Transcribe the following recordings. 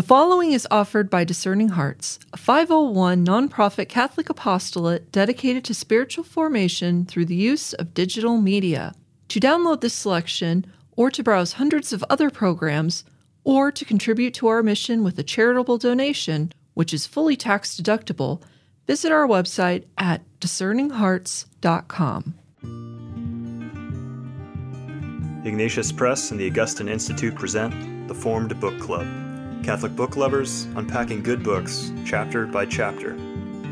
The following is offered by Discerning Hearts, a 501 nonprofit Catholic apostolate dedicated to spiritual formation through the use of digital media. To download this selection, or to browse hundreds of other programs, or to contribute to our mission with a charitable donation, which is fully tax deductible, visit our website at discerninghearts.com. Ignatius Press and the Augustine Institute present the Formed Book Club. Catholic book lovers unpacking good books, chapter by chapter.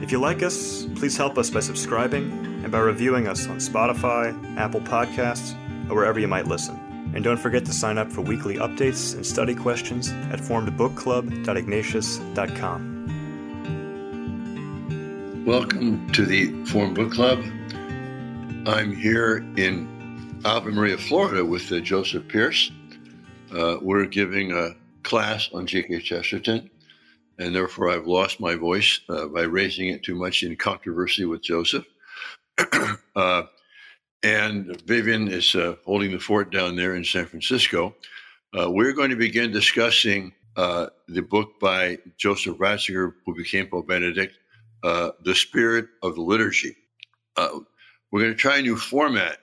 If you like us, please help us by subscribing and by reviewing us on Spotify, Apple Podcasts, or wherever you might listen. And don't forget to sign up for weekly updates and study questions at formedbookclub.ignatius.com. Welcome to the Formed Book Club. I'm here in Ave Maria, Florida, with uh, Joseph Pearce. Uh, we're giving a class on G.K. Chesterton, and therefore I've lost my voice uh, by raising it too much in controversy with Joseph. uh, and Vivian is uh, holding the fort down there in San Francisco. Uh, we're going to begin discussing uh, the book by Joseph Ratzinger, who became Pope Benedict, The Spirit of the Liturgy. we're going to try a new format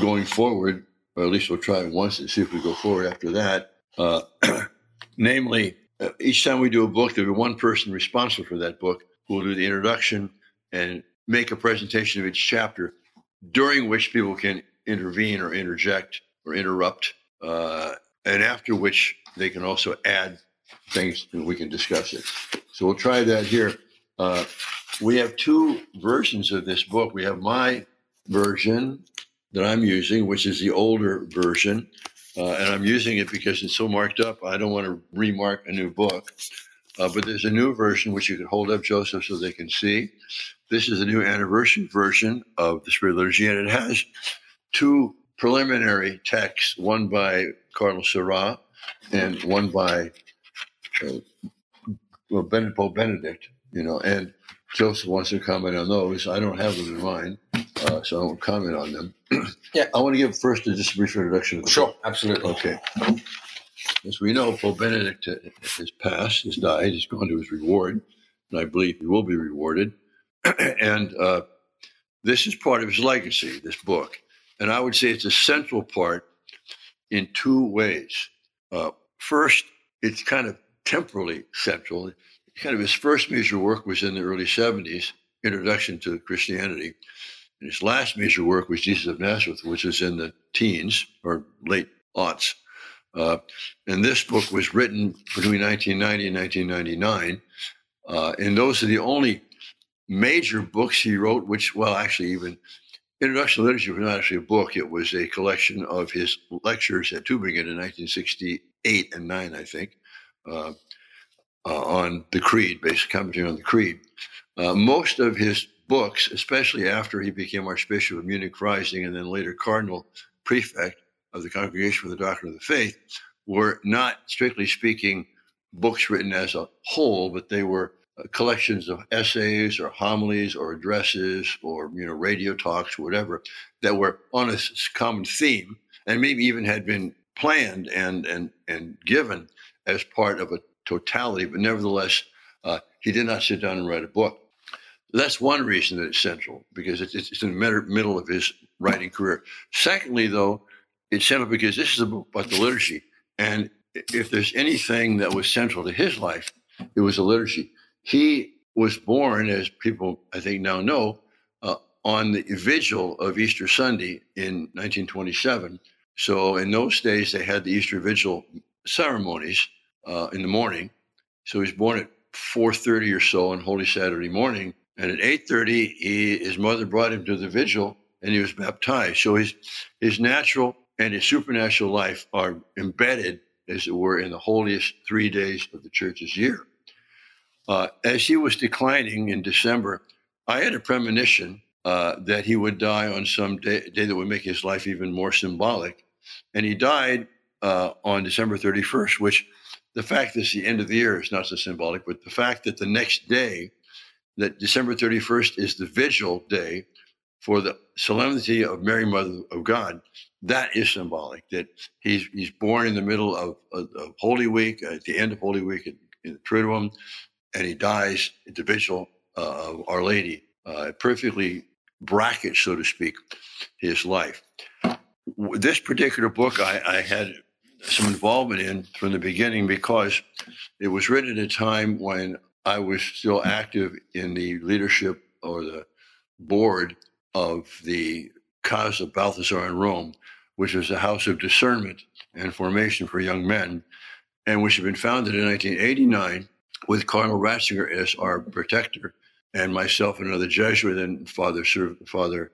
going forward, or at least we'll try it once and see if we go forward after that. Namely, uh, each time we do a book, there'll be one person responsible for that book who will do the introduction and make a presentation of each chapter, during which people can intervene or interject or interrupt, uh, and after which they can also add things and we can discuss it. So we'll try that here. Uh, we have two versions of this book. We have my version that I'm using, which is the older version, uh, and I'm using it because it's so marked up. I don't want to remark a new book. Uh, but there's a new version which you can hold up, Joseph, so they can see. This is a new anniversary version of the Spirit Liturgy, and it has two preliminary texts, one by Cardinal Sarah and one by uh, well, Pope Benedict, you know, and Joseph wants to comment on those. I don't have them in mind, uh, so I won't comment on them. yeah. I want to give first a just a brief introduction. sure, book. absolutely. Okay. As we know, Pope Benedict has passed, has died, he's gone to his reward, and I believe he will be rewarded. and uh, this is part of his legacy, this book. And I would say it's a central part in two ways. Uh, first, it's kind of temporally central kind of his first major work was in the early 70s, Introduction to Christianity. His last major work was Jesus of Nazareth, which was in the teens or late aughts. Uh, and this book was written between 1990 and 1999. Uh, and those are the only major books he wrote, which, well, actually, even Introduction to Literature was not actually a book. It was a collection of his lectures at Tübingen in 1968 and 9, I think. Uh, uh, on the Creed, basic commentary on the Creed. Uh, most of his books, especially after he became Archbishop of Munich Freising and then later Cardinal Prefect of the Congregation for the Doctrine of the Faith, were not strictly speaking books written as a whole, but they were uh, collections of essays or homilies or addresses or you know radio talks, whatever, that were on a common theme and maybe even had been planned and and and given as part of a totality, but nevertheless, uh, he did not sit down and write a book. That's one reason that it's central, because it's, it's in the middle of his writing career. Secondly, though, it's central because this is about the liturgy. And if there's anything that was central to his life, it was the liturgy. He was born, as people I think now know, uh, on the vigil of Easter Sunday in 1927. So in those days, they had the Easter Vigil ceremonies, uh, in the morning. So he was born at 4:30 or so on Holy Saturday morning, and at 8:30, he, his mother brought him to the vigil, and he was baptized. So his his natural and his supernatural life are embedded, as it were, in the holiest three days of the church's year. Uh, as he was declining in December, I had a premonition uh, that he would die on some day, day, that would make his life even more symbolic. And he died uh, on December 31st, which the fact that it's the end of the year is not so symbolic, but the fact that the next day, that December 31st is the vigil day for the solemnity of Mary, Mother of God, that is symbolic. That he's he's born in the middle of, of, of Holy Week, at the end of Holy Week, in the Triduum, and he dies at the vigil uh, of Our Lady. Uh, perfectly brackets, so to speak, his life. This particular book I, I had some involvement in from the beginning because it was written at a time when I was still active in the leadership or the board of the Casa Balthasar in Rome, which was a house of discernment and formation for young men, and which had been founded in 1989 with Cardinal Ratzinger as our protector, and myself and another Jesuit, and Father Father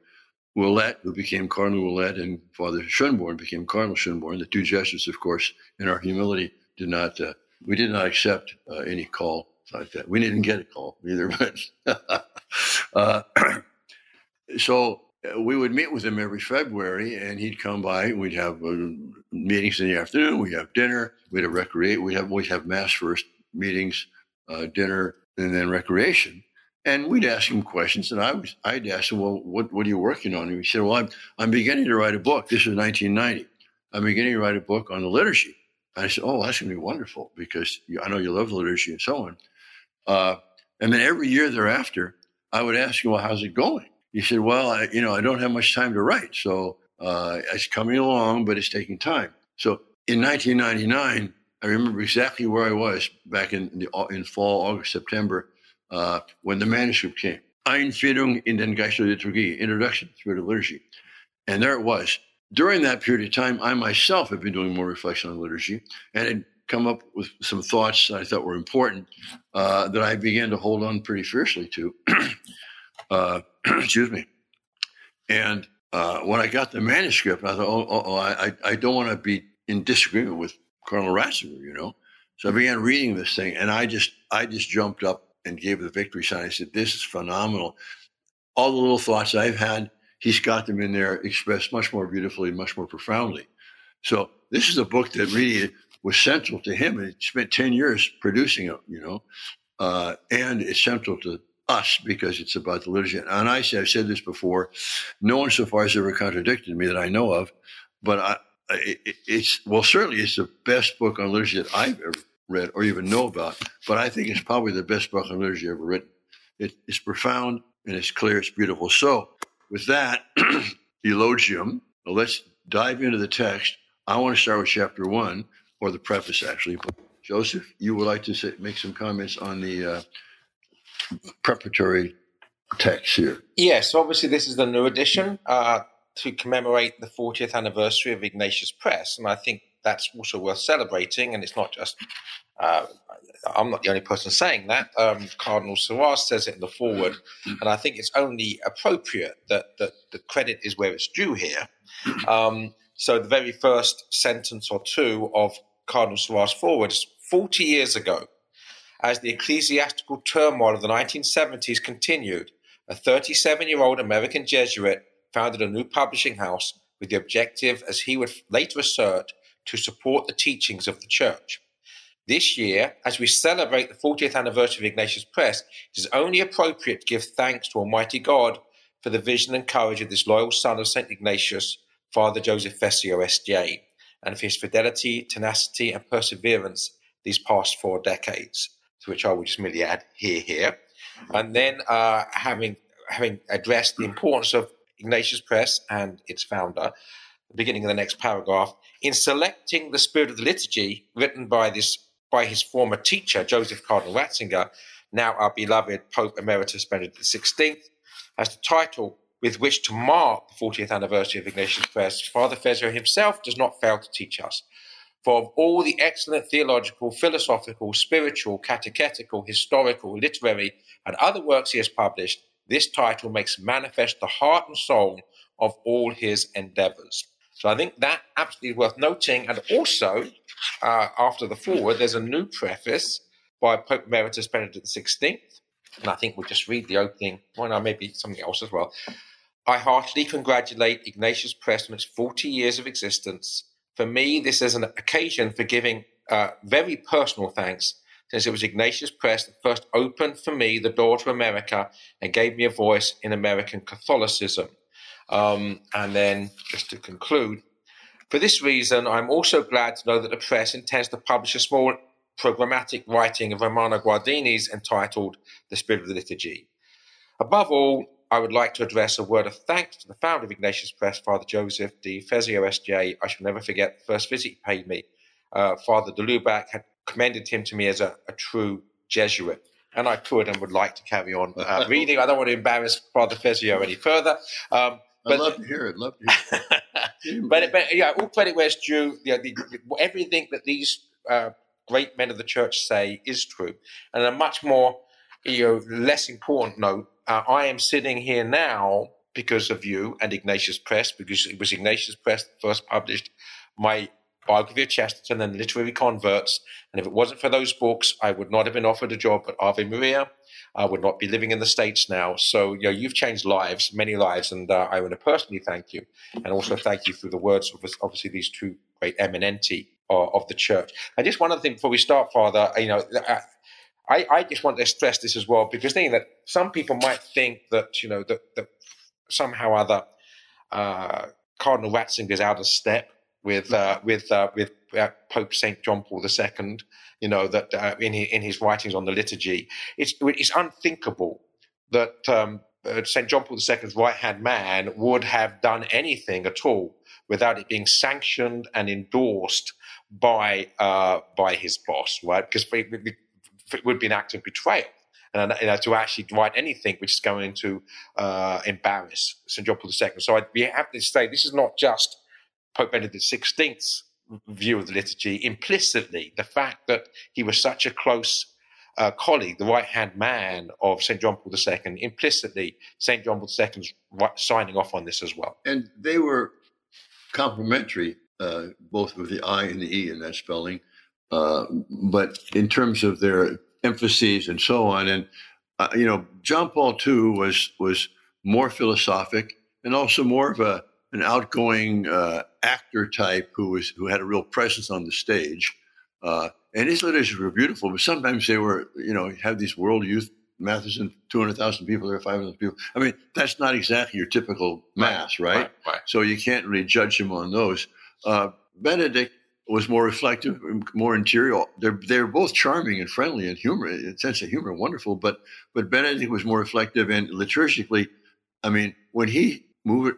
Ouellet, who became Cardinal Ouellet, and Father Schönborn became Cardinal Schönborn. The two Jesuits, of course, in our humility, did not uh, we did not accept uh, any call like that. We didn't get a call either, but uh, so uh, we would meet with him every February, and he'd come by. We'd have uh, meetings in the afternoon. We'd have dinner. We'd have recreate. We'd have always have mass first, meetings, uh, dinner, and then recreation. And we'd ask him questions, and I was I'd ask him, "Well, what what are you working on?" And he said, "Well, I'm I'm beginning to write a book. This is 1990. I'm beginning to write a book on the liturgy." And I said, "Oh, that's to be wonderful because I know you love the liturgy and so on." Uh, and then every year thereafter, I would ask him, "Well, how's it going?" He said, "Well, I, you know, I don't have much time to write, so uh, it's coming along, but it's taking time." So in 1999, I remember exactly where I was back in the, in fall, August, September uh, when the manuscript came. Einführung in den Geist der Liturgie, Introduction to the Liturgy. And there it was. During that period of time, I myself had been doing more reflection on liturgy and had come up with some thoughts that I thought were important uh, that I began to hold on pretty fiercely to. uh, excuse me. And uh, when I got the manuscript, I thought, oh, oh, oh I, I don't want to be in disagreement with Colonel Ratzinger, you know. So I began reading this thing, and I just, I just jumped up and gave the victory sign. I said, This is phenomenal. All the little thoughts I've had, he's got them in there expressed much more beautifully, much more profoundly. So this is a book that really was central to him. And he spent 10 years producing it, you know, uh, and it's central to us because it's about the liturgy. And I said, I've said this before, no one so far has ever contradicted me that I know of, but I, it, it's, well, certainly it's the best book on liturgy that I've ever read or even know about, but I think it's probably the best book on liturgy ever written. It, it's profound and it's clear, it's beautiful. So, with that eulogium, let's dive into the text. I want to start with chapter one, or the preface actually. But Joseph, you would like to say, make some comments on the uh, preparatory text here. Yes, obviously, this is the new edition uh, to commemorate the 40th anniversary of Ignatius Press. And I think that's also worth celebrating. And it's not just, uh, I'm not the only person saying that. Um, Cardinal Sarraz says it in the foreword. And I think it's only appropriate that, that the credit is where it's due here. Um, so the very first sentence or two of Cardinal Sarah's foreword is 40 years ago, as the ecclesiastical turmoil of the 1970s continued, a 37 year old American Jesuit founded a new publishing house with the objective, as he would later assert, to support the teachings of the church. This year, as we celebrate the 40th anniversary of Ignatius Press, it is only appropriate to give thanks to Almighty God for the vision and courage of this loyal son of St. Ignatius, Father Joseph Fessio, S.J., and for his fidelity, tenacity, and perseverance these past four decades, to which I will just merely add here, here. And then, uh, having, having addressed the importance of Ignatius Press and its founder, the beginning of the next paragraph, in selecting the spirit of the liturgy written by this by his former teacher, Joseph Cardinal Ratzinger, now our beloved Pope Emeritus Benedict XVI, as the title with which to mark the 40th anniversary of Ignatius Press, Father Fessio himself does not fail to teach us. For of all the excellent theological, philosophical, spiritual, catechetical, historical, literary, and other works he has published, this title makes manifest the heart and soul of all his endeavors. So I think that absolutely worth noting. And also, uh, after the foreword, there's a new preface by Pope Emeritus Benedict XVI. And I think we'll just read the opening. Well, no, maybe something else as well. I heartily congratulate Ignatius Press on its 40 years of existence. For me, this is an occasion for giving uh, very personal thanks, since it was Ignatius Press that first opened for me the door to America and gave me a voice in American Catholicism. Um, and then, just to conclude, for this reason, I'm also glad to know that the press intends to publish a small programmatic writing of Romano Guardini's entitled The Spirit of the Liturgy. Above all, I would like to address a word of thanks to the founder of Ignatius Press, Father Joseph Di Fessio SJ. I shall never forget the first visit he paid me. Uh, Father de Lubac had commended him to me as a, a, true Jesuit. And I could and would like to carry on uh, reading. I don't want to embarrass Father Fessio any further. Um, but, I'd love to hear it. Love to hear it. but, but yeah, all credit where it's due. You know, the, everything that these uh, great men of the church say is true. And a much more, you know, less important note, uh, I am sitting here now because of you and Ignatius Press, because it was Ignatius Press that first published my biography of Chesterton and literary converts. And if it wasn't for those books, I would not have been offered a job at Ave Maria. I would not be living in the States now. So, you know, you've changed lives, many lives, and uh, I want to personally thank you. And also thank you through the words of obviously these two great eminenti of the church. And just one other thing before we start, Father, you know, I, I just want to stress this as well because thinking that some people might think that you know that, that somehow or other uh, Cardinal Ratzinger is out of step with uh, with uh, with uh, Pope Saint John Paul II. You know that uh, in his, in his writings on the liturgy, it's it's unthinkable that um, uh, Saint John Paul II's right hand man would have done anything at all without it being sanctioned and endorsed by by his boss, right? Because it would be an act of betrayal. And you know, to actually write anything which is going to uh, embarrass St. John Paul II. So I'd be happy to say this is not just Pope Benedict XVI's view of the liturgy. Implicitly, the fact that he was such a close uh, colleague, the right hand man of St. John Paul II, implicitly, St. John Paul II's signing off on this as well. And they were complementary, uh, both with the I and the E in that spelling. Uh, but in terms of their emphases and so on, and uh, you know, John Paul II was was more philosophic and also more of a an outgoing uh, actor type who was who had a real presence on the stage. Uh, and his letters were beautiful, but sometimes they were, you know, have these world youth masses Matheson, 200,000 people there, five hundred people. I mean, that's not exactly your typical mass, right? right? right. So you can't really judge him on those. Uh, Benedict was more reflective, more interior. They're they're both charming and friendly and humor, sense of humor, wonderful. But but Benedict was more reflective and liturgically. I mean, when he moved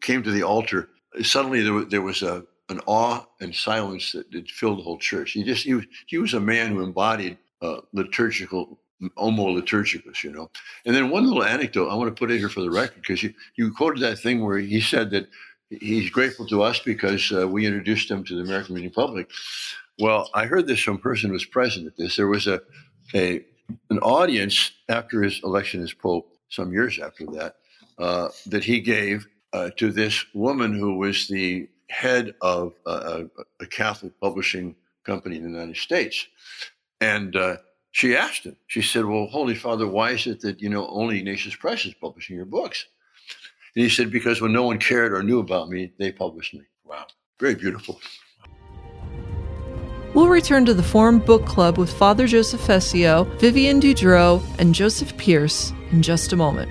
came to the altar, suddenly there was, there was a an awe and silence that, that filled the whole church. He just he was he was a man who embodied uh, liturgical homo liturgicus, you know. And then one little anecdote I want to put in here for the record because you you quoted that thing where he said that he's grateful to us because uh, we introduced him to the American reading public. Well, I heard this from a person who was present at this. There was a, a an audience after his election as pope, some years after that, uh, that he gave uh, to this woman who was the head of a, a, Catholic publishing company in the United States, and uh, she asked him. She said, "Well, Holy Father, why is it that you know only Ignatius Press is publishing your books?" And he said, Because when no one cared or knew about me, they published me. Wow. Very beautiful. We'll return to the Formed Book Club with Father Joseph Fessio, Vivian Dudro, and Joseph Pearce in just a moment.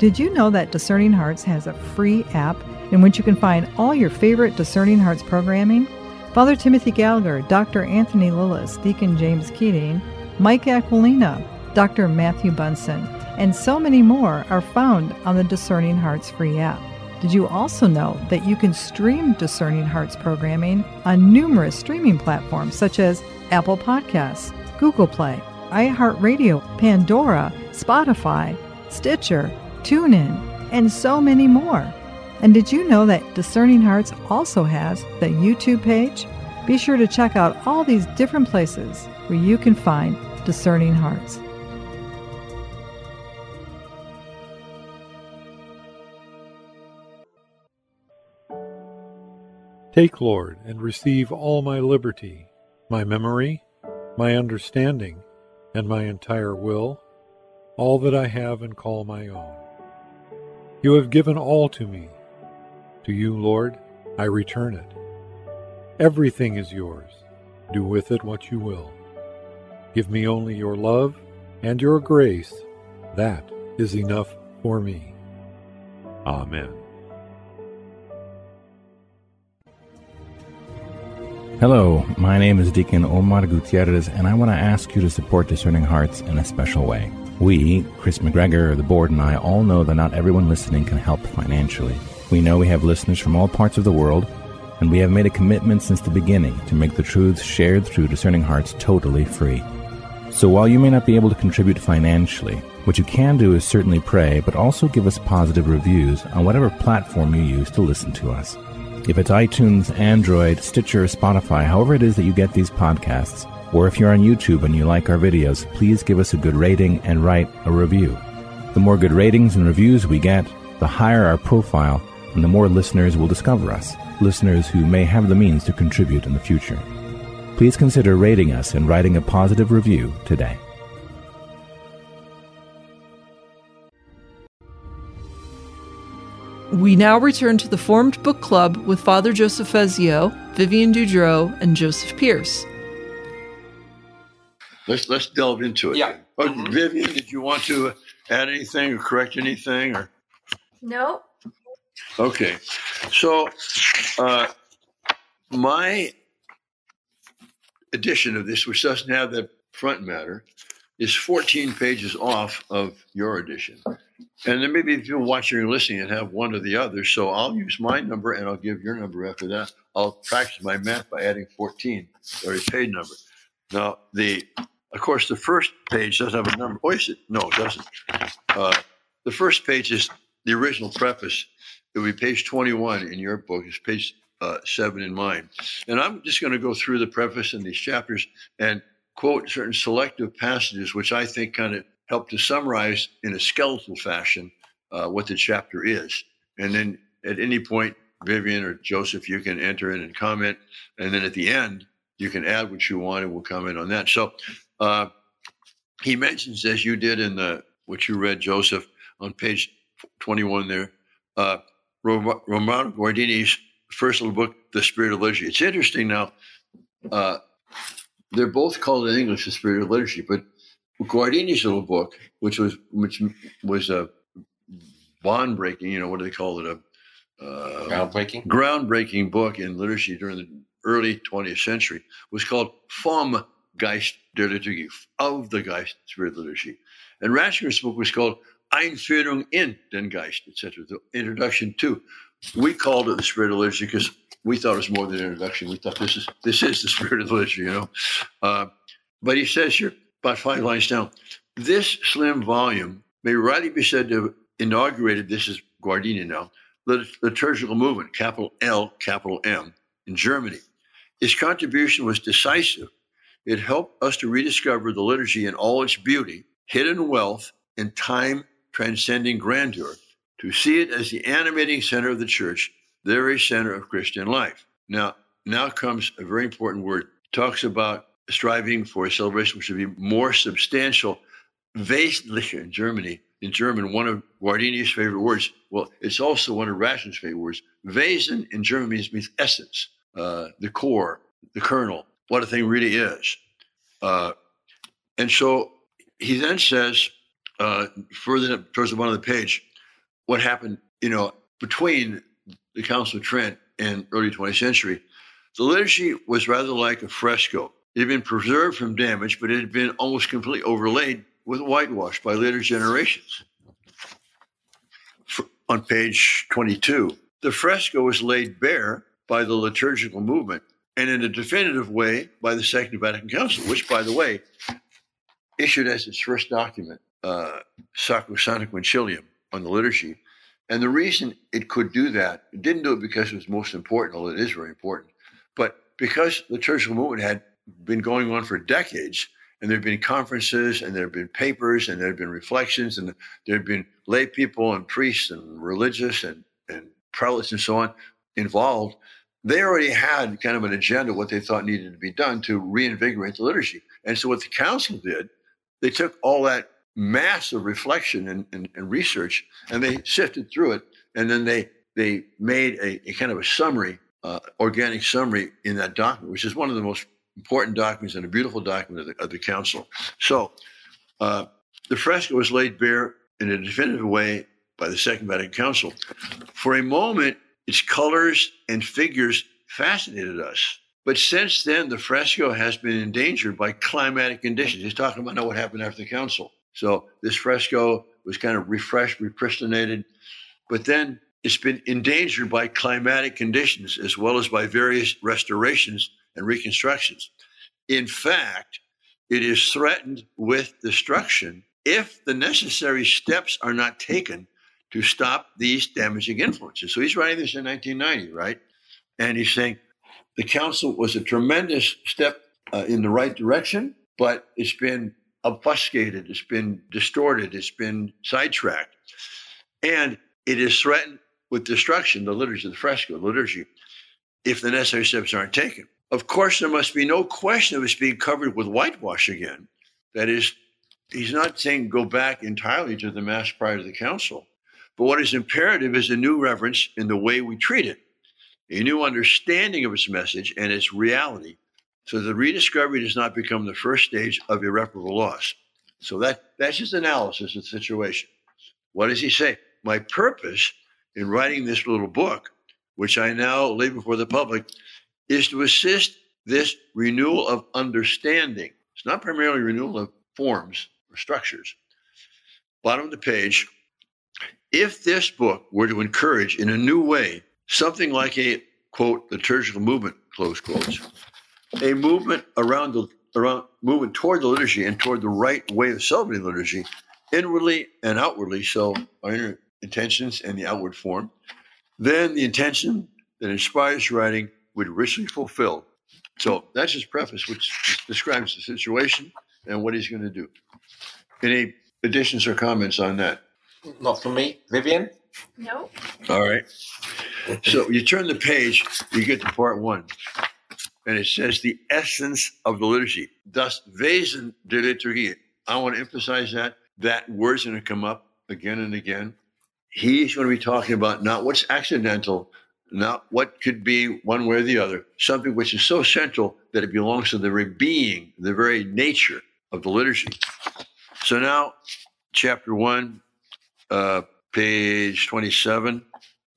Did you know that Discerning Hearts has a free app in which you can find all your favorite Discerning Hearts programming? Father Timothy Gallagher, Dr. Anthony Lilles, Deacon James Keating, Mike Aquilina, Dr. Matthew Bunson, and so many more are found on the Discerning Hearts free app. Did you also know that you can stream Discerning Hearts programming on numerous streaming platforms such as Apple Podcasts, Google Play, iHeartRadio, Pandora, Spotify, Stitcher, TuneIn, and so many more? And did you know that Discerning Hearts also has the YouTube page? Be sure to check out all these different places where you can find discerning hearts. Take, Lord, and receive all my liberty, my memory, my understanding, and my entire will, all that I have and call my own. You have given all to me. To you, Lord, I return it. Everything is yours. Do with it what you will. Give me only your love and your grace. That is enough for me. Amen. Hello, my name is Deacon Omar Gutierrez, and I want to ask you to support Discerning Hearts in a special way. We, Kris McGregor, the board, and I all know that not everyone listening can help financially. We know we have listeners from all parts of the world, and we have made a commitment since the beginning to make the truths shared through Discerning Hearts totally free. So while you may not be able to contribute financially, what you can do is certainly pray, but also give us positive reviews on whatever platform you use to listen to us. If it's iTunes, Android, Stitcher, Spotify, however it is that you get these podcasts, or if you're on YouTube and you like our videos, please give us a good rating and write a review. The more good ratings and reviews we get, the higher our profile and the more listeners will discover us, listeners who may have the means to contribute in the future. Please consider rating us and writing a positive review today. We now return to the formed book club with Father Joseph Fessio, Vivian Dudro, and Joseph Pearce. Let's let's delve into it. Yeah. Oh, Mhm. Vivian, did you want to add anything or correct anything? Or No. okay, so uh, my edition of this, which doesn't have the front matter, is 14 pages off of your edition. And then maybe if you're watching or listening and have one or the other, so I'll use my number and I'll give your number after that. I'll practice my math by adding 14 or a page number. Now, the of course, the first page doesn't have a number. Oh, yes, it, no, it doesn't. Uh, the first page is the original preface. It would be page 21 in your book. It's page uh, seven in mind. And I'm just going to go through the preface in these chapters and quote certain selective passages, which I think kind of help to summarize in a skeletal fashion uh, what the chapter is. And then at any point, Vivian or Joseph, you can enter in and comment. And then at the end, you can add what you want and we'll comment on that. So uh, he mentions, as you did in the what you read, Joseph, on page 21 there, uh, Romano Guardini's first little book, The Spirit of Liturgy. It's interesting now. Uh, they're both called in English The Spirit of Liturgy, but Guardini's little book, which was which was a bond breaking, you know, what do they call it? A uh, Groundbreaking. groundbreaking book in liturgy during the early 20th century was called Vom Geist der Liturgie, of the Geist, Spirit of Liturgy. And Ratzinger's book was called Einführung in den Geist, etc., the introduction to. We called it the Spirit of Liturgy because we thought it was more than an introduction. We thought this is this is the Spirit of the Liturgy, you know. Uh, but he says here, about five lines down, this slim volume may rightly be said to have inaugurated, this is Guardini now, the liturgical movement, capital L, capital M, in Germany. His contribution was decisive. It helped us to rediscover the liturgy in all its beauty, hidden wealth, and time transcending grandeur, to see it as the animating center of the church, the very center of Christian life. Now, now comes a very important word. It talks about striving for a celebration which should be more substantial. Wesentliche in Germany, in German, one of Guardini's favorite words. Well, it's also one of Ratzinger's favorite words. Wesen in German means, means essence, uh, the core, the kernel, what a thing really is. Uh, and so he then says, uh, further towards the bottom of the page, what happened, you know, between the Council of Trent and early 20th century. The liturgy was rather like a fresco. It had been preserved from damage, but it had been almost completely overlaid with whitewash by later generations. On page 22, the fresco was laid bare by the liturgical movement and in a definitive way by the Second Vatican Council, which, by the way, issued as its first document, uh, Sacrosanctum Concilium on the liturgy. And the reason it could do that, it didn't do it because it was most important, although it is very important, but because the liturgical movement had been going on for decades, and there had been conferences, and there had been papers, and there had been reflections, and there had been lay people and priests and religious and, and prelates and so on involved. They already had kind of an agenda what they thought needed to be done to reinvigorate the liturgy. And so what the council did, they took all that massive reflection and, and, and research and they sifted through it and then they they made a, a kind of a summary uh, organic summary in that document which is one of the most important documents and a beautiful document of the, of the council so uh, the fresco was laid bare in a definitive way by the second vatican council for a moment its colors and figures fascinated us But since then, the fresco has been endangered by climatic conditions. He's talking about now what happened after the council. So this fresco was kind of refreshed, repristinated, but then it's been endangered by climatic conditions as well as by various restorations and reconstructions. In fact, it is threatened with destruction if the necessary steps are not taken to stop these damaging influences. So he's writing this in 1990, right? And he's saying the council was a tremendous step uh, in the right direction, but it's been obfuscated, it's been distorted, it's been sidetracked. And it is threatened with destruction, the liturgy, the fresco, the liturgy, if the necessary steps aren't taken. Of course, there must be no question of it's being covered with whitewash again. That is, he's not saying go back entirely to the Mass prior to the Council. But what is imperative is a new reverence in the way we treat it, a new understanding of its message and its reality, so the rediscovery does not become the first stage of irreparable loss. So that that's his analysis of the situation. What does he say? My purpose in writing this little book, which I now lay before the public, is to assist this renewal of understanding. It's not primarily renewal of forms or structures. Bottom of the page, if this book were to encourage in a new way something like a quote liturgical movement, close quotes, a movement around the around movement toward the liturgy and toward the right way of celebrating liturgy, inwardly and outwardly, so our inner intentions and the outward form, then the intention that inspires writing would richly fulfill. So that's his preface, which describes the situation and what he's going to do. Any additions or comments on that? Not for me. Vivian? No. All right. So you turn the page, you get to part one, and it says the essence of the liturgy. Das Wesen der Liturgie. I want to emphasize that. That word's going to come up again and again. He's going to be talking about not what's accidental, not what could be one way or the other, something which is so central that it belongs to the very being, the very nature of the liturgy. So now, chapter one, uh, page 27,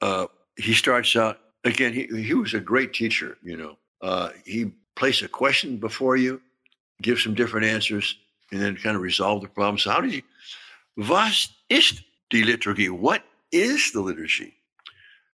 uh, he starts out again. He, he was a great teacher, you know. Uh, he placed a question before you, give some different answers, and then kind of resolve the problem. So, how did you? Was ist die Liturgie? What is the liturgy?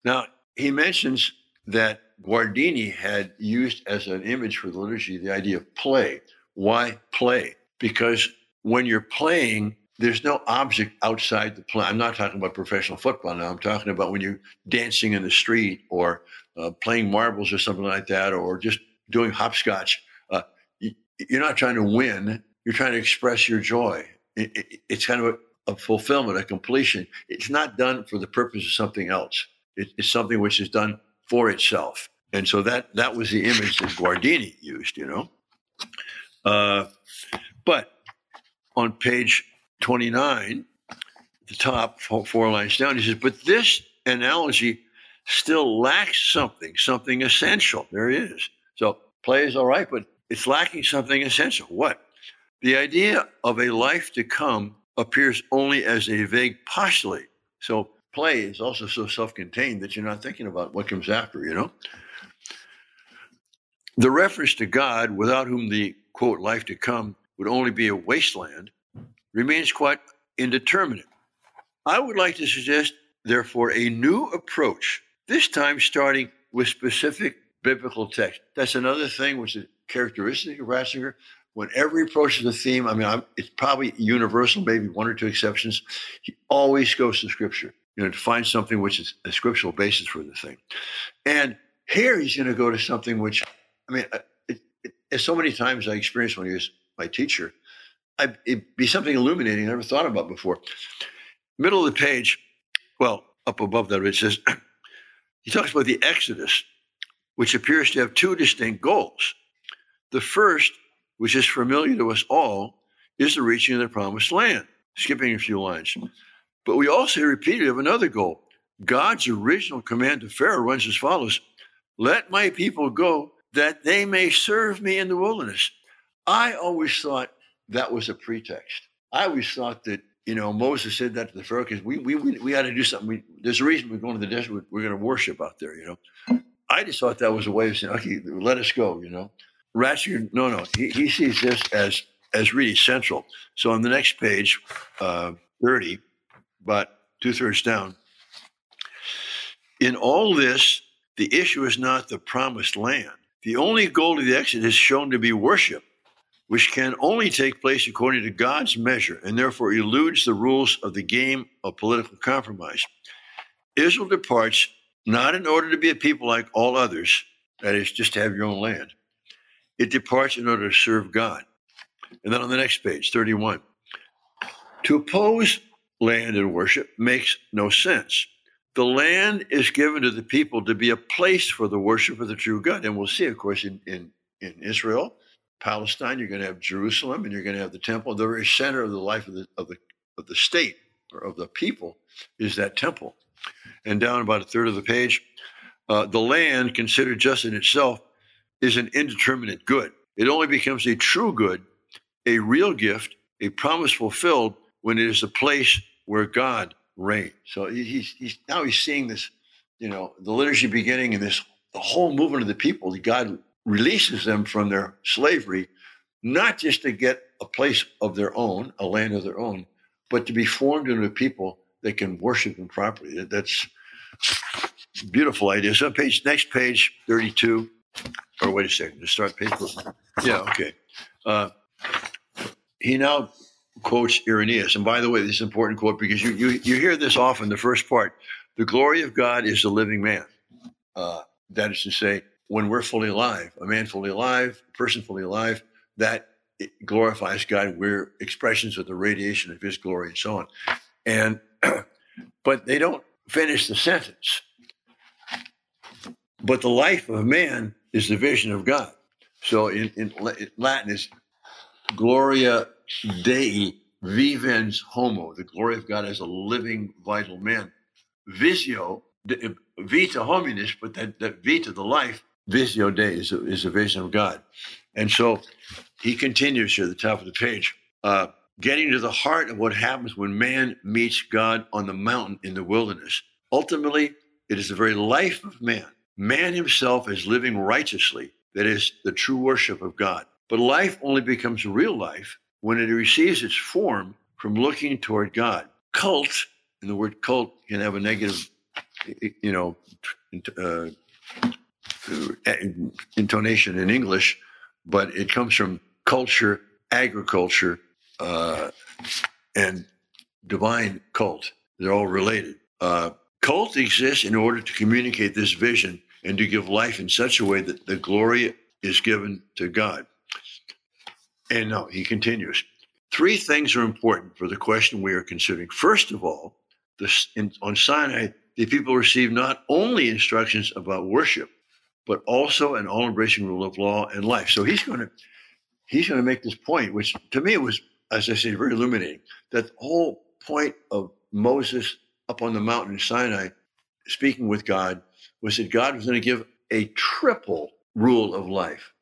Now, he mentions that Guardini had used as an image for the liturgy the idea of play. Why play? Because when you're playing, there's no object outside the play. I'm not talking about professional football now. I'm talking about when you're dancing in the street or uh, playing marbles or something like that, or just doing hopscotch. Uh, you, are not trying to win. You're trying to express your joy. It, it, it's kind of a, a, fulfillment, a completion. It's not done for the purpose of something else. It, it's something which is done for itself. And so that that was the image that Guardini used, you know. Uh, but on page 29, the top four lines down, he says, but this analogy still lacks something, something essential. There it is. So play is all right, but it's lacking something essential. What? The idea of a life to come appears only as a vague postulate. So play is also so self contained that you're not thinking about what comes after, you know? The reference to God, without whom the quote life to come would only be a wasteland, remains quite indeterminate. I would like to suggest, therefore, a new approach, this time starting with specific biblical text. That's another thing which is characteristic of Ratzinger. Whenever he approaches a theme, I mean, I'm, it's probably universal, maybe one or two exceptions. He always goes to Scripture, you know, to find something which is a scriptural basis for the thing. And here he's going to go to something which, I mean, uh, it, as so many times I experienced when he was my teacher, I, it'd be something illuminating I never thought about before. Middle of the page, well, up above that, it says, he talks about the Exodus, which appears to have two distinct goals. The first, which is familiar to us all, is the reaching of the promised land, skipping a few lines. But we also hear repeated of another goal. God's original command to Pharaoh runs as follows Let my people go that they may serve me in the wilderness. I always thought that was a pretext. I always thought that you know Moses said that to the Pharaoh because we we we, we had to do something. We, there's a reason we're going to the desert. We're, going to worship out there. You know, I just thought that was a way of saying, okay, let us go, you know. Ratzinger, no, no, he, he sees this as as really central. So on the next page, uh, 30, but two thirds down, in all this, the issue is not the promised land. The only goal of the exit is shown to be worship, which can only take place according to God's measure and therefore eludes the rules of the game of political compromise. Israel departs not in order to be a people like all others, that is, just to have your own land. It departs in order to serve God. And then on the next page, 31, to oppose land and worship makes no sense. The land is given to the people to be a place for the worship of the true God. And we'll see, of course, in, in, in Israel, Palestine, you're going to have Jerusalem and you're going to have the temple. The very center of the life of the, of the, of the state or of the people is that temple. And down about a third of the page, uh, the land, considered just in itself, is an indeterminate good. It only becomes a true good, a real gift, a promise fulfilled when it is a place where God reigns. So he's, he's now he's seeing this, you know, the liturgy beginning and this the whole movement of the people. God releases them from their slavery, not just to get a place of their own, a land of their own, but to be formed into a people that can worship Him properly. That's beautiful idea. So page next page thirty two or wait a second, to start page. Yeah, okay. Uh, he now quotes Irenaeus, and by the way, this is an important quote because you you you hear this often. The first part, the glory of God is the living man. Uh, that is to say, when we're fully alive, a man fully alive, a person fully alive, that glorifies God. We're expressions of the radiation of His glory, and so on. And but they don't finish the sentence. But the life of man is the vision of God. So in, in Latin is Gloria Dei vivens homo, the glory of God as a living, vital man. Visio, vita hominis, but that, that vita, the life, visio Dei is is a vision of God. And so he continues here at the top of the page, uh, getting to the heart of what happens when man meets God on the mountain in the wilderness. Ultimately, it is the very life of man Man himself is living righteously, that is, the true worship of God. But life only becomes real life when it receives its form from looking toward God. Cult, and the word cult can have a negative, you know, uh, intonation in English, but it comes from culture, agriculture, uh, and divine cult. They're all related. Uh, Cult exists in order to communicate this vision and to give life in such a way that the glory is given to God. And now he continues. Three things are important for the question we are considering. First of all, this, in, on Sinai, the people received not only instructions about worship, but also an all-embracing rule of law and life. So he's going to he's going to make this point, which to me was, as I say, very illuminating. That the whole point of Moses up on the mountain in Sinai, speaking with God, was that God was going to give a triple rule of life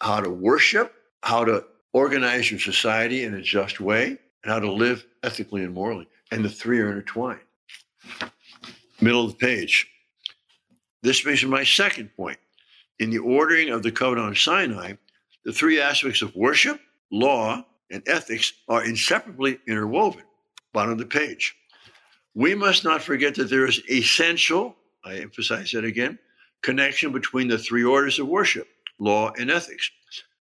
how to worship, how to organize your society in a just way, and how to live ethically and morally. And the three are intertwined. Middle of the page. This brings me to my second point. In the ordering of the covenant on Sinai, the three aspects of worship, law, and ethics are inseparably interwoven. Bottom of the page. We must not forget that there is essential, I emphasize that again, connection between the three orders of worship, law and ethics.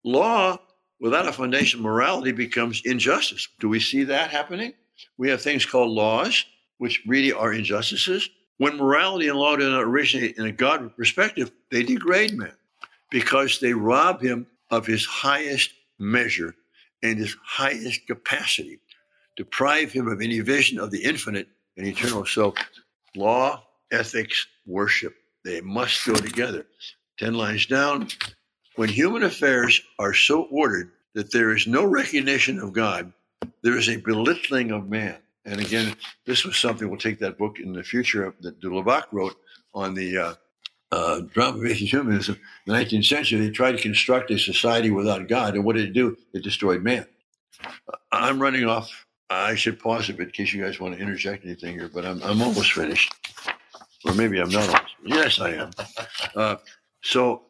Law without a foundation of morality becomes injustice. Do we see that happening? We have things called laws, which really are injustices. When morality and law do not originate in a God perspective, they degrade man because they rob him of his highest measure and his highest capacity, deprive him of any vision of the infinite and eternal. So, law, ethics, worship, they must go together. 10 lines down. When human affairs are so ordered that there is no recognition of God, there is a belittling of man. And again, this was something we'll take that book in the future that de Lubac wrote on the uh, uh, drama of humanism. In the 19th century, they tried to construct a society without God. And what did it do? It destroyed man. I'm running off I should pause a bit in case you guys want to interject anything here, but I'm, I'm almost finished. or maybe I'm not almost. Yes, I am. Uh, so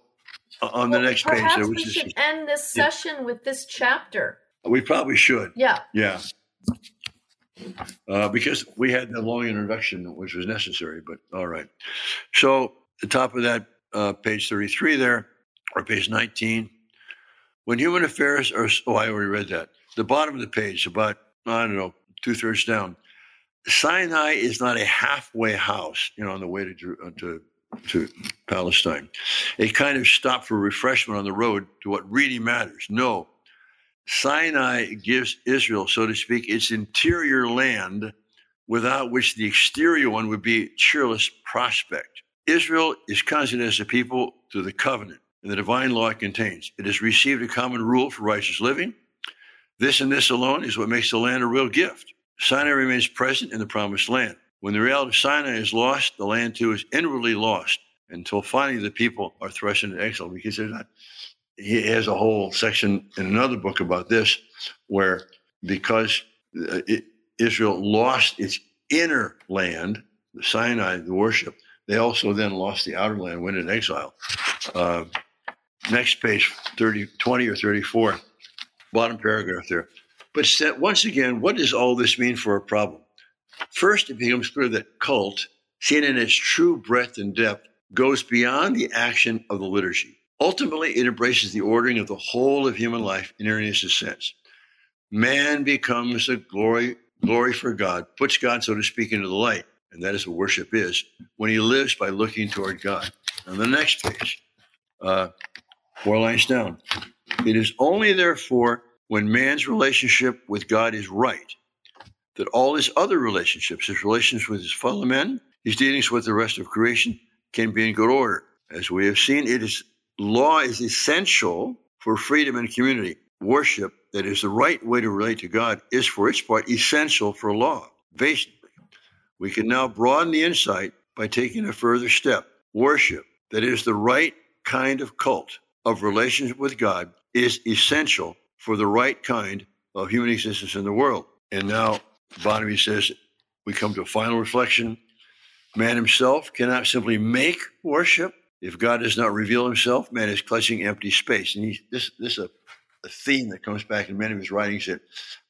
on the Well, next page, there was we this. should end this Yeah. session with this chapter. We probably should. Yeah. Yeah. Uh, because we had that long introduction, which was necessary, but all right. So, the top of that, uh, page 33 there, or page 19. When human affairs are, oh, I already read that. The bottom of the page, about, I don't know, two thirds down. Sinai is not a halfway house, you know, on the way to, uh, to, to Palestine. A kind of stop for refreshment on the road to what really matters. No, Sinai gives Israel, so to speak, its interior land without which the exterior one would be cheerless prospect. Israel is constant as a people through the covenant and the divine law it contains. It has received a common rule for righteous living. This and this alone is what makes the land a real gift. Sinai remains present in the promised land. When the reality of Sinai is lost, the land too is inwardly lost until finally the people are thrust into exile because they're not he has a whole section in another book about this, where because uh, Israel lost its inner land, the Sinai, the worship, they also then lost the outer land, went in exile. Uh, next page, 30, 20 or 34, bottom paragraph there. But once again, what does all this mean for a problem? First, it becomes clear that cult, seen in its true breadth and depth, goes beyond the action of the liturgy. Ultimately, it embraces the ordering of the whole of human life in Irenaeus' sense. Man becomes a glory, glory for God, puts God, so to speak, into the light, and that is what worship is, when he lives by looking toward God. On the next page, uh, four lines down. It is only, therefore, when man's relationship with God is right that all his other relationships, his relations with his fellow men, his dealings with the rest of creation, can be in good order. As we have seen, it is law is essential for freedom and community. Worship, that is the right way to relate to God, is for its part essential for law. Basically, we can now broaden the insight by taking a further step. Worship, that is the right kind of cult of relationship with God, is essential for the right kind of human existence in the world. And now, Bonamy says, we come to a final reflection. Man himself cannot simply make worship. If God does not reveal himself, man is clutching empty space. And he, this, this is a, a theme that comes back in many of his writings that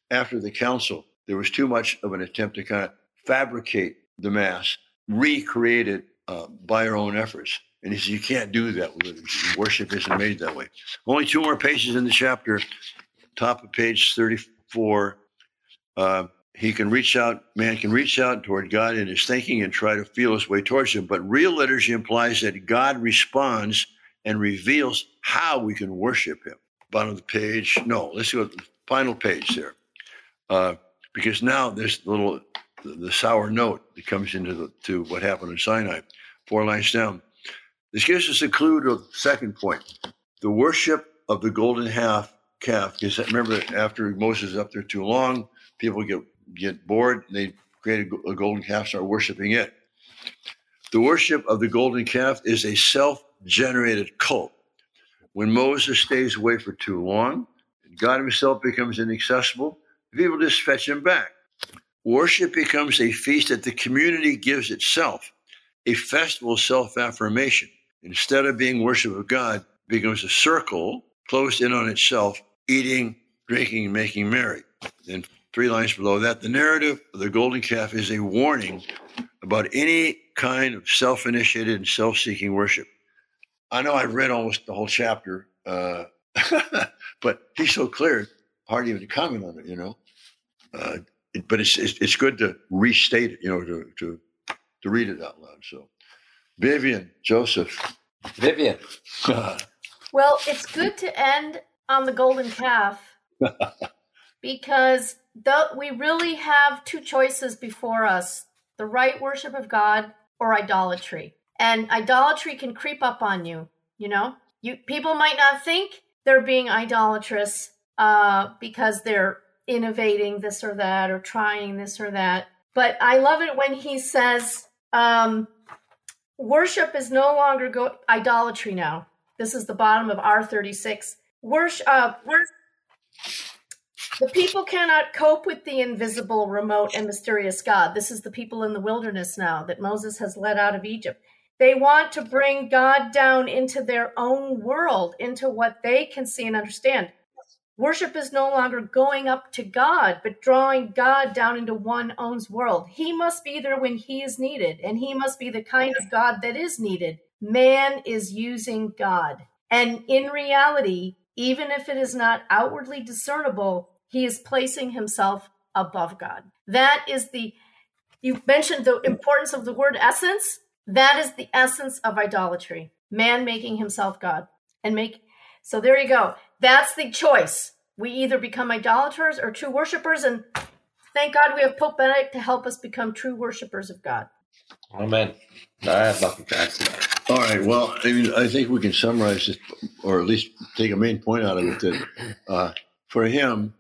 after the council, there was too much of an attempt to kind of fabricate the Mass, recreate it uh, by our own efforts. And he says, you can't do that. Worship isn't made that way. Only two more pages in the chapter, top of page 34. Uh, he can reach out, man can reach out toward God in his thinking and try to feel his way towards him. But real liturgy implies that God responds and reveals how we can worship him. Bottom of the page. No, let's go to the final page there. Uh, because now there's the little the, the sour note that comes into the, to what happened in Sinai. Four lines down. This gives us a clue to the second point. The worship of the golden half calf. Because remember, after Moses is up there too long, people get get bored. They create a, golden calf, start worshiping it. The worship of the golden calf is a self-generated cult. When Moses stays away for too long, God Himself becomes inaccessible. People just fetch Him back. Worship becomes a feast that the community gives itself, a festival of self-affirmation. Instead of being worship of God, becomes a circle closed in on itself, eating, drinking, making merry. Then three lines below that, the narrative of the golden calf is a warning about any kind of self initiated and self seeking worship. I know I've read almost the whole chapter, uh, but he's so clear, hard even to comment on it, you know. Uh, it- but it's, it's it's good to restate it, you know, to to to read it out loud. So, Vivian, Joseph, Vivian. Well, it's good to end on the golden calf because the, we really have two choices before us the right worship of God or idolatry. And idolatry can creep up on you, you know? You people might not think they're being idolatrous uh, because they're innovating this or that or trying this or that. But I love it when he says, um, worship is no longer go- idolatry now. This is the bottom of R36. Worship, uh, wor- The people cannot cope with the invisible, remote, and mysterious God. This is the people in the wilderness now that Moses has led out of Egypt. They want to bring God down into their own world, into what they can see and understand. Worship is no longer going up to God, but drawing God down into one world. He must be there when he is needed, and he must be the kind of God that is needed. Man is using God. And in reality, even if it is not outwardly discernible, he is placing himself above God. That is the, you mentioned the importance of the word essence. That is the essence of idolatry. Man making himself God and make, so there you go. That's the choice. We either become idolaters or true worshipers. And thank God we have Pope Benedict to help us become true worshipers of God. Amen. I have nothing to add to that. All right. Well, I mean, I think we can summarize this, or at least take a main point out of it that uh, for him,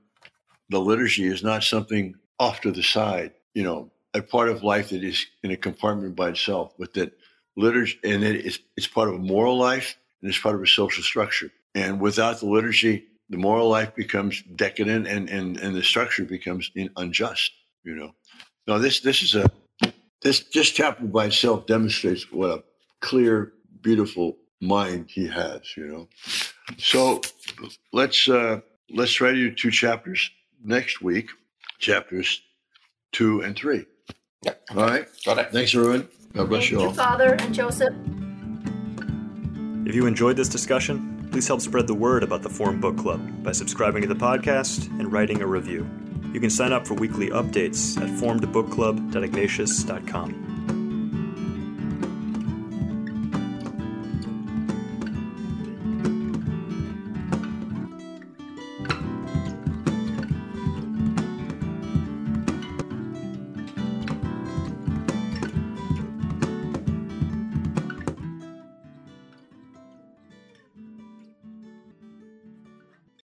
the liturgy is not something off to the side, you know, a part of life that is in a compartment by itself, but that liturgy, and it is, it's part of a moral life and it's part of a social structure. And without the liturgy, the moral life becomes decadent and, and, and the structure becomes unjust, you know. Now, this, this is a, this, this chapter by itself demonstrates what a clear, beautiful mind he has, you know. So let's uh, let's try to do two chapters next week, chapters two and three. Yeah. All right. Got it. Thanks, everyone. God bless Thank you you, all. Father and Joseph. If you enjoyed this discussion, please help spread the word about the Formed Book Club by subscribing to the podcast and writing a review. You can sign up for weekly updates at formedbookclub.ignatius.com.